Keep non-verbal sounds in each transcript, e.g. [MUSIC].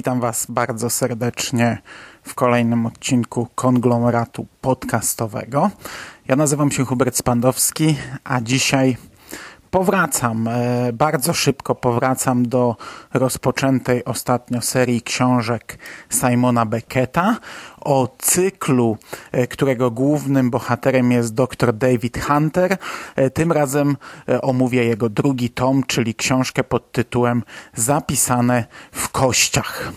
Witam Was bardzo serdecznie w kolejnym odcinku konglomeratu podcastowego. Ja nazywam się Hubert Spandowski, a dzisiaj powracam, e, bardzo szybko powracam do rozpoczętej ostatnio serii książek Simona Becketa o cyklu, e, którego głównym bohaterem jest dr David Hunter. E, Tym razem e, omówię jego drugi tom, czyli książkę pod tytułem Zapisane w kościach.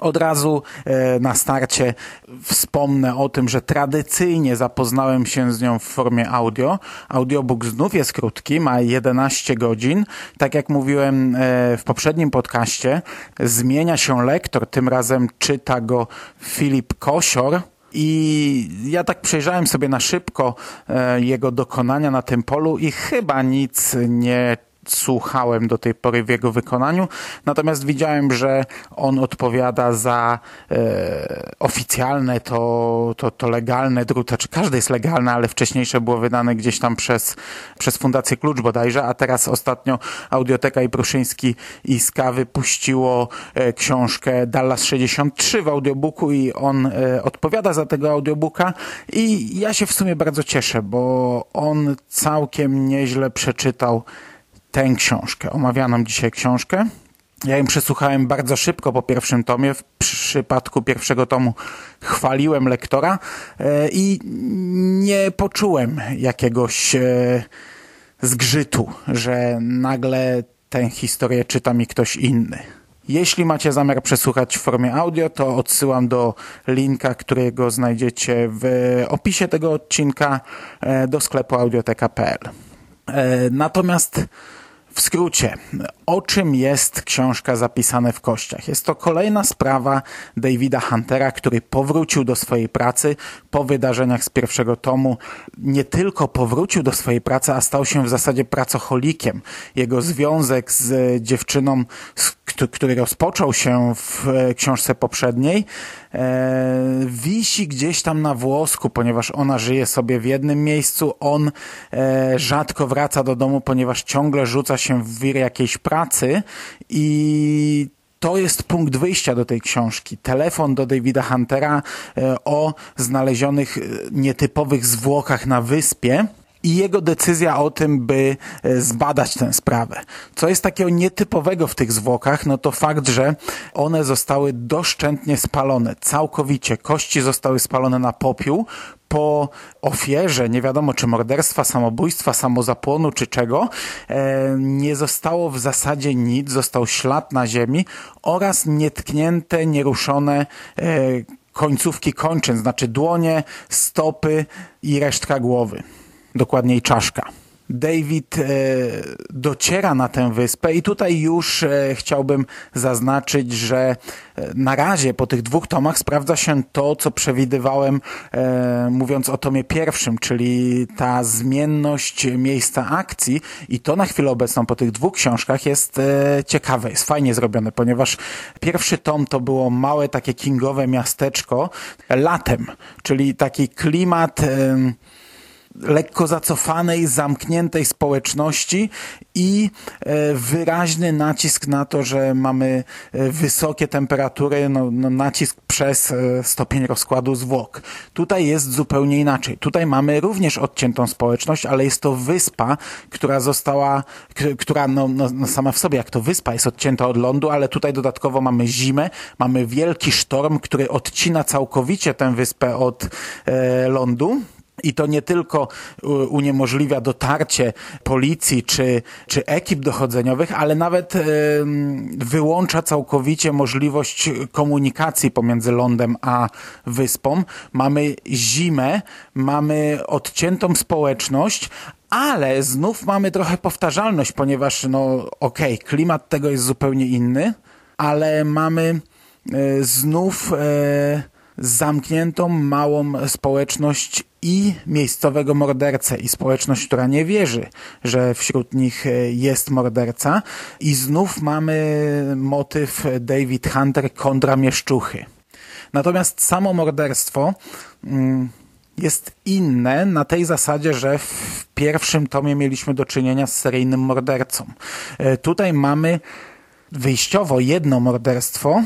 Od razu e, na starcie wspomnę o tym, że tradycyjnie zapoznałem się z nią w formie audio. Audiobook znów jest krótki, ma 11 godzin. Tak jak mówiłem e, w poprzednim podcaście, zmienia się lektor, tym razem czyta go Filip Kosior. I ja tak przejrzałem sobie na szybko e, jego dokonania na tym polu i chyba nic nie słuchałem do tej pory w jego wykonaniu, natomiast widziałem, że on odpowiada za e, oficjalne, to, to, to legalne druta, czy każde jest legalne, ale wcześniejsze było wydane gdzieś tam przez, przez Fundację Klucz bodajże, a teraz ostatnio Audioteka i Pruszyński i Ska wypuściło e, książkę Dallas 63 w audiobooku i on e, odpowiada za tego audiobooka. I ja się w sumie bardzo cieszę, bo on całkiem nieźle przeczytał tę książkę, omawianą dzisiaj książkę. Ja ją przesłuchałem bardzo szybko po pierwszym tomie. W przypadku pierwszego tomu chwaliłem lektora e, i nie poczułem jakiegoś e, zgrzytu, że nagle tę historię czyta mi ktoś inny. Jeśli macie zamiar przesłuchać w formie audio, to odsyłam do linka, którego znajdziecie w opisie tego odcinka e, do sklepu audioteka.pl. Natomiast w skrócie, o czym jest książka Zapisane w kościach? Jest to kolejna sprawa Davida Huntera, który powrócił do swojej pracy po wydarzeniach z pierwszego tomu. Nie tylko powrócił do swojej pracy, a stał się w zasadzie pracocholikiem. Jego związek z dziewczyną, z- który rozpoczął się w e, książce poprzedniej, e, wisi gdzieś tam na włosku, ponieważ ona żyje sobie w jednym miejscu, on e, rzadko wraca do domu, ponieważ ciągle rzuca się w wir jakiejś pracy. I to jest punkt wyjścia do tej książki. Telefon do Davida Huntera o znalezionych nietypowych zwłokach na wyspie i jego decyzja o tym, by e, zbadać tę sprawę. Co jest takiego nietypowego w tych zwłokach, no to fakt, że one zostały doszczętnie spalone, całkowicie. Kości zostały spalone na popiół, po ofierze, nie wiadomo czy morderstwa, samobójstwa, samozapłonu czy czego, e, nie zostało w zasadzie nic, został ślad na ziemi oraz nietknięte, nieruszone e, końcówki kończyn, znaczy dłonie, stopy i resztka głowy, dokładniej czaszka. David e, dociera na tę wyspę i tutaj już e, chciałbym zaznaczyć, że e, na razie po tych dwóch tomach sprawdza się to, co przewidywałem mówiąc o tomie pierwszym, czyli ta zmienność miejsca akcji i to na chwilę obecną po tych dwóch książkach jest ciekawe, jest fajnie zrobione, ponieważ pierwszy tom to było małe takie kingowe miasteczko latem, czyli taki klimat lekko zacofanej, zamkniętej społeczności i e, wyraźny nacisk na to, że mamy e, wysokie temperatury, no, no nacisk przez e, stopień rozkładu zwłok. Tutaj jest zupełnie inaczej. Tutaj mamy również odciętą społeczność, ale jest to wyspa, która została, która no, no, no sama w sobie, jak to wyspa jest odcięta od lądu, ale tutaj dodatkowo mamy zimę, mamy wielki sztorm, który odcina całkowicie tę wyspę od e, lądu. I to nie tylko uniemożliwia dotarcie policji czy, czy ekip dochodzeniowych, ale nawet wyłącza całkowicie możliwość komunikacji pomiędzy lądem a wyspą. Mamy zimę, mamy odciętą społeczność, ale znów mamy trochę powtarzalność, ponieważ no okej, okay, klimat tego jest zupełnie inny, ale mamy e, znów e, zamkniętą małą społeczność i miejscowego mordercę i społeczność, która nie wierzy, że wśród nich e, jest morderca i znów mamy motyw David Hunter kontra mieszczuchy. Natomiast samo morderstwo mm, jest inne na tej zasadzie, że w pierwszym tomie mieliśmy do czynienia z seryjnym mordercą. E, tutaj mamy wyjściowo jedno morderstwo,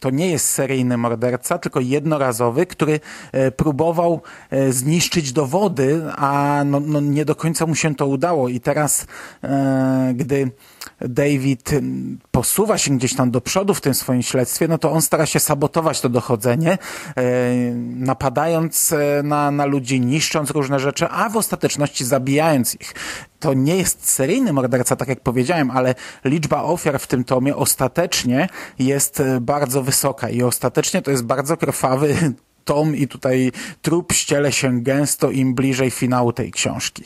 to nie jest seryjny morderca, tylko jednorazowy, który e, próbował e, zniszczyć dowody, a no, no nie do końca mu się to udało. I teraz, e, gdy David posuwa się gdzieś tam do przodu w tym swoim śledztwie, no to on stara się sabotować to dochodzenie, napadając na, na ludzi, niszcząc różne rzeczy, a w ostateczności zabijając ich to nie jest seryjny morderca, tak jak powiedziałem, ale liczba ofiar w tym tomie ostatecznie jest e, bardzo wysoka i ostatecznie to jest bardzo krwawy [LAUGHS] tom i tutaj trup ściele się gęsto im bliżej finału tej książki.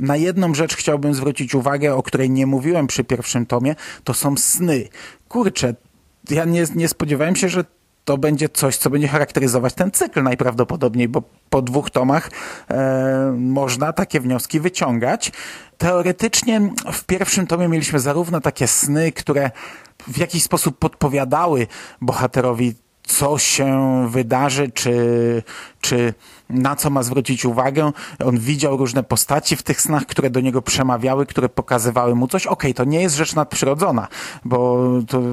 Na jedną rzecz chciałbym zwrócić uwagę, o której nie mówiłem przy pierwszym tomie, to są sny. Kurczę, ja nie, nie spodziewałem się, że to będzie coś, co będzie charakteryzować ten cykl najprawdopodobniej, bo po dwóch tomach e, można takie wnioski wyciągać. Teoretycznie w pierwszym tomie mieliśmy zarówno takie sny, które w jakiś sposób podpowiadały bohaterowi co się wydarzy, czy, czy na co ma zwrócić uwagę. On widział różne postaci w tych snach, które do niego przemawiały, które pokazywały mu coś. Okej, okay, to nie jest rzecz nadprzyrodzona, bo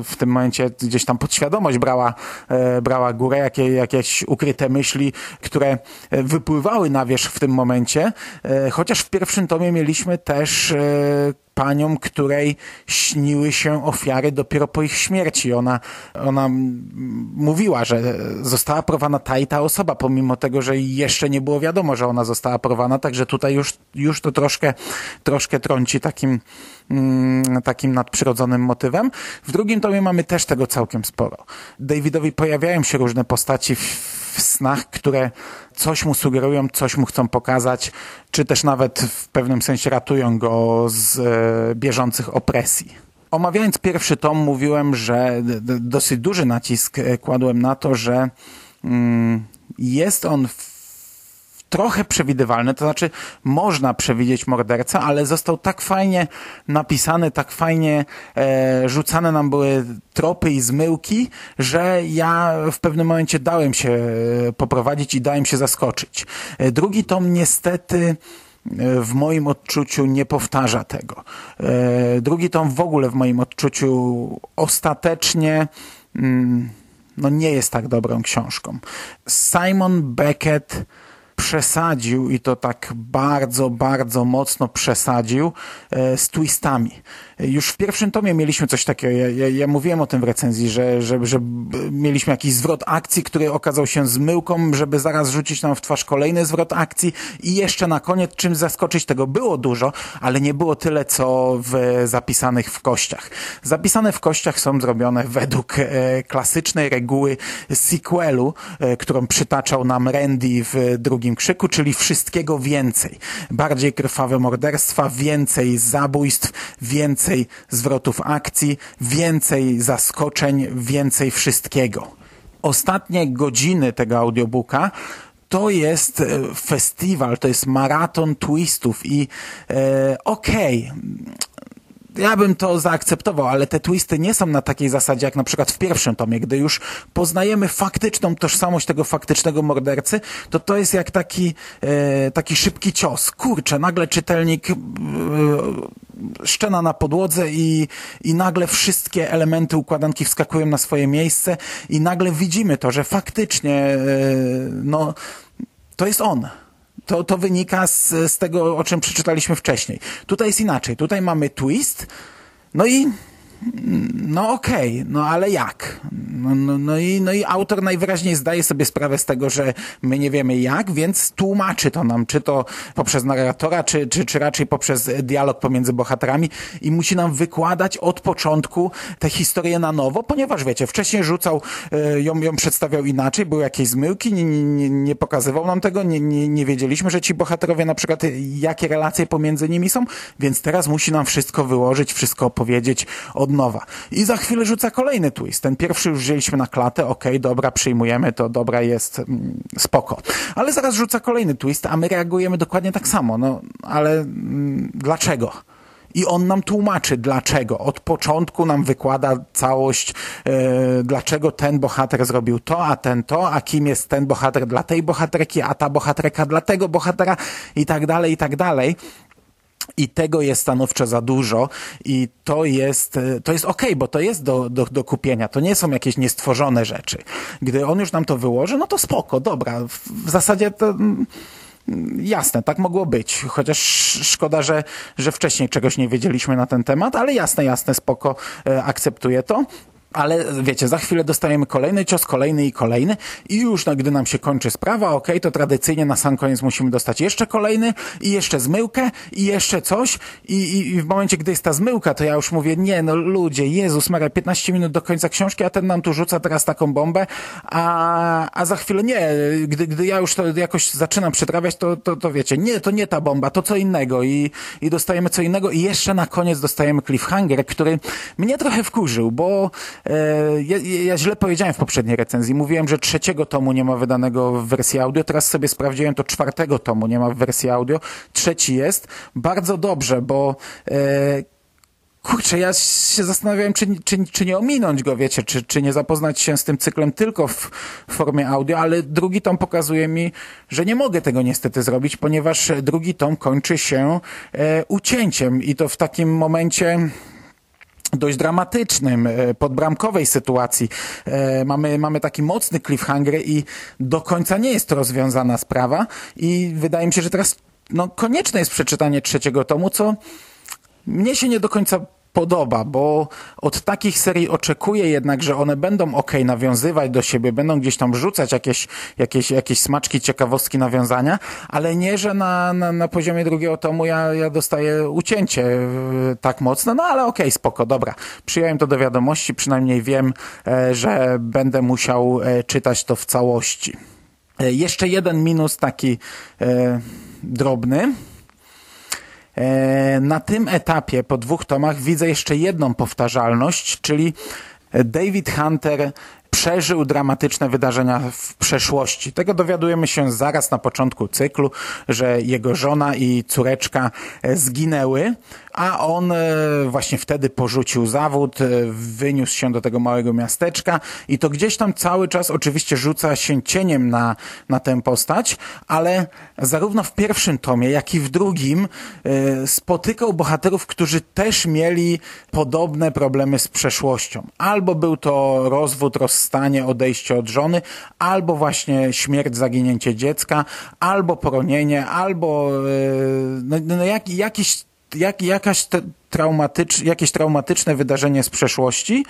w tym momencie gdzieś tam podświadomość brała, e, brała górę, jakie, jakieś ukryte myśli, które e, wypływały na wierzch w tym momencie, e, chociaż w pierwszym tomie mieliśmy też e, panią, której śniły się ofiary dopiero po ich śmierci. Ona, ona mówiła, że została porwana ta i ta osoba, pomimo tego, że jeszcze nie było wiadomo, że ona została porwana, także tutaj już, już to troszkę, troszkę trąci takim, mm, takim nadprzyrodzonym motywem. W drugim tomie mamy też tego całkiem sporo. Davidowi pojawiają się różne postaci w w snach, które coś mu sugerują, coś mu chcą pokazać, czy też nawet w pewnym sensie ratują go z e, bieżących opresji. Omawiając pierwszy tom, mówiłem, że dosyć duży nacisk e, kładłem na to, że mm, jest on w trochę przewidywalny, to znaczy można przewidzieć mordercę, ale został tak fajnie napisany, tak fajnie e, rzucane nam były tropy i zmyłki, że ja w pewnym momencie dałem się e, poprowadzić i dałem się zaskoczyć. E, drugi tom niestety e, w moim odczuciu nie powtarza tego. Drugi tom w ogóle w moim odczuciu ostatecznie mm, no nie jest tak dobrą książką. Simon Beckett przesadził i to tak bardzo, bardzo mocno przesadził e, z twistami. Już w pierwszym tomie mieliśmy coś takiego. Ja, ja, ja mówiłem o tym w recenzji, że, że, że mieliśmy jakiś zwrot akcji, który okazał się zmyłką, żeby zaraz rzucić nam w twarz kolejny zwrot akcji i jeszcze na koniec czym zaskoczyć. Tego było dużo, ale nie było tyle, co w zapisanych w kościach. Zapisane w kościach są zrobione według e, klasycznej reguły sequelu, e, którą przytaczał nam Randy w drugim krzyku, czyli wszystkiego więcej. Bardziej krwawe morderstwa, więcej zabójstw, więcej więcej zwrotów akcji, więcej zaskoczeń, więcej wszystkiego. Ostatnie godziny tego audiobooka to jest e, festiwal, to jest maraton twistów i e, okej, okay, ja bym to zaakceptował, ale te twisty nie są na takiej zasadzie jak na przykład w pierwszym tomie, gdy już poznajemy faktyczną tożsamość tego faktycznego mordercy, to to jest jak taki, e, taki szybki cios. Kurczę, nagle czytelnik e, szczena na podłodze i, i nagle wszystkie elementy układanki wskakują na swoje miejsce i nagle widzimy to, że faktycznie e, no, to jest on to, to wynika z, z tego, o czym przeczytaliśmy wcześniej. Tutaj jest inaczej. Tutaj mamy twist, no i no okej, okay, no ale jak? No, no, no, i, no i autor najwyraźniej zdaje sobie sprawę z tego, że my nie wiemy jak, więc tłumaczy to nam, czy to poprzez narratora, czy, czy, czy raczej poprzez dialog pomiędzy bohaterami i musi nam wykładać od początku tę historię na nowo, ponieważ wiecie, wcześniej rzucał, y, ją, ją przedstawiał inaczej, były jakieś zmyłki, nie, nie, nie pokazywał nam tego, nie, nie, nie wiedzieliśmy, że ci bohaterowie na przykład, jakie relacje pomiędzy nimi są, więc teraz musi nam wszystko wyłożyć, wszystko opowiedzieć od nowa. I za chwilę rzuca kolejny twist. Ten pierwszy już wzięliśmy na klatę, okej, okay, dobra, przyjmujemy to, dobra jest, mm, spoko. Ale zaraz rzuca kolejny twist, a my reagujemy dokładnie tak samo. No, ale mm, dlaczego? I on nam tłumaczy dlaczego. Od początku nam wykłada całość, yy, dlaczego ten bohater zrobił to, a ten to, a kim jest ten bohater dla tej bohaterki, a ta bohaterka dla tego bohatera i tak dalej, i tak dalej. I tego jest stanowczo za dużo i to jest, to jest okej, okay, bo to jest do, do, do kupienia. To nie są jakieś niestworzone rzeczy. Gdy on już nam to wyłoży, no to spoko, dobra. W, w zasadzie to jasne, tak mogło być. Chociaż szkoda, że, że wcześniej czegoś nie wiedzieliśmy na ten temat, ale jasne, jasne, spoko, e, akceptuję to ale wiecie, za chwilę dostajemy kolejny cios, kolejny i kolejny. I już no, gdy nam się kończy sprawa, ok, to tradycyjnie na sam koniec musimy dostać jeszcze kolejny i jeszcze zmyłkę i jeszcze coś. I, i, i w momencie, gdy jest ta zmyłka, to ja już mówię, nie no ludzie, Jezus Maria, 15 minut do końca książki, a ten nam tu rzuca teraz taką bombę, a, a za chwilę nie, gdy, gdy ja już to jakoś zaczynam przetrawiać, to, to, to wiecie, nie, to nie ta bomba, to co innego. I, i dostajemy co innego i jeszcze na koniec dostajemy cliffhanger, który mnie trochę wkurzył, bo ja, ja, źle powiedziałem w poprzedniej recenzji. Mówiłem, że trzeciego tomu nie ma wydanego w wersji audio. Teraz sobie sprawdziłem, to czwartego tomu nie ma w wersji audio. Trzeci jest. Bardzo dobrze, bo e, kurczę, ja się zastanawiałem, czy, czy, czy nie ominąć go, wiecie, czy, czy nie zapoznać się z tym cyklem tylko w formie audio, ale drugi tom pokazuje mi, że nie mogę tego niestety zrobić, ponieważ drugi tom kończy się e, ucięciem i to w takim momencie dość dramatycznym, e, podbramkowej sytuacji. E, mamy, mamy taki mocny cliffhanger i do końca nie jest to rozwiązana sprawa i wydaje mi się, że teraz no, konieczne jest przeczytanie trzeciego tomu, co mnie się nie do końca podoba, bo od takich serii oczekuję jednak, że one będą ok, nawiązywać do siebie, będą gdzieś tam rzucać jakieś, jakieś, jakieś smaczki, ciekawostki, nawiązania, ale nie, że na, na, na poziomie drugiego tomu ja, ja dostaję ucięcie e, tak mocno, no ale okay, spoko, dobra. Przyjąłem to do wiadomości, przynajmniej wiem, e, że będę musiał e, czytać to w całości. Jeszcze jeden minus taki drobny, na tym etapie, po dwóch tomach, widzę jeszcze jedną powtarzalność, czyli David Hunter przeżył dramatyczne wydarzenia w przeszłości. Tego dowiadujemy się zaraz na początku cyklu, że jego żona i córeczka zginęły, a on e, właśnie wtedy porzucił zawód, e, wyniósł się do tego małego miasteczka i to gdzieś tam cały czas oczywiście rzuca się cieniem na, na tę postać, ale zarówno w pierwszym tomie, jak i w drugim e, spotykał bohaterów, którzy też mieli podobne problemy z przeszłością. Albo był to rozwód, rozstanie, odejście od żony, albo właśnie śmierć, zaginięcie dziecka, albo poronienie, albo no, no jak, jakiś jak, jakaś traumatycz, jakieś traumatyczne wydarzenie z przeszłości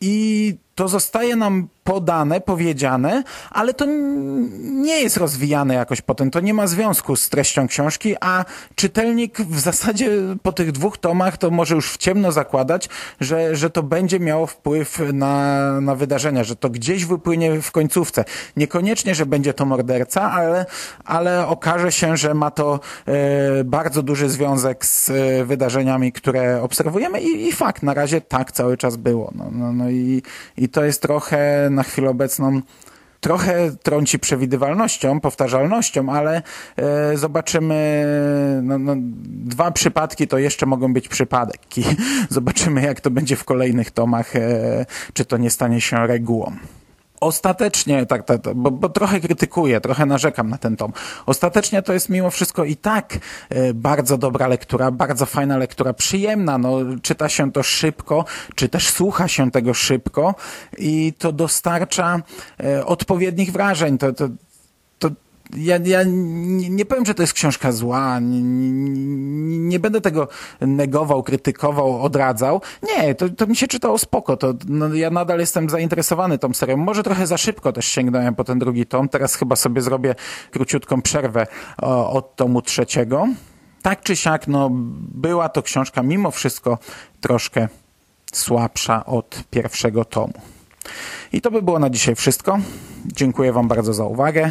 i to zostaje nam podane, powiedziane, ale to nie jest rozwijane jakoś potem. To nie ma związku z treścią książki, a czytelnik w zasadzie po tych dwóch tomach to może już w ciemno zakładać, że, że to będzie miało wpływ na, na wydarzenia, że to gdzieś wypłynie w końcówce. Niekoniecznie, że będzie to morderca, ale, ale okaże się, że ma to e, bardzo duży związek z e, wydarzeniami, które obserwujemy i, i fakt, na razie tak cały czas było. No, no, no i, to jest trochę na chwilę obecną trochę trąci przewidywalnością, powtarzalnością, ale e, zobaczymy, no, no, dwa przypadki to jeszcze mogą być przypadki. [LAUGHS] Zobaczymy, jak to będzie w kolejnych tomach, e, czy to nie stanie się regułą ostatecznie, tak, tak, bo, bo, trochę krytykuję, trochę narzekam na ten tom. Ostatecznie to jest mimo wszystko i tak e, bardzo dobra lektura, bardzo fajna lektura, przyjemna, no, czyta się to szybko, czy też słucha się tego szybko i to dostarcza e, odpowiednich wrażeń. To, to, to ja, ja nie, powiem, że to jest książka zła, nie, nie, nie będę tego negował, krytykował, odradzał. Nie, to, to mi się czytało spoko, to no, ja nadal jestem zainteresowany tą serią. Może trochę za szybko też sięgnąłem po ten drugi tom, teraz chyba sobie zrobię króciutką przerwę o, od tomu trzeciego. Tak czy siak, no, była to książka mimo wszystko troszkę słabsza od pierwszego tomu. I to by było na dzisiaj wszystko. Dziękuję Wam bardzo za uwagę.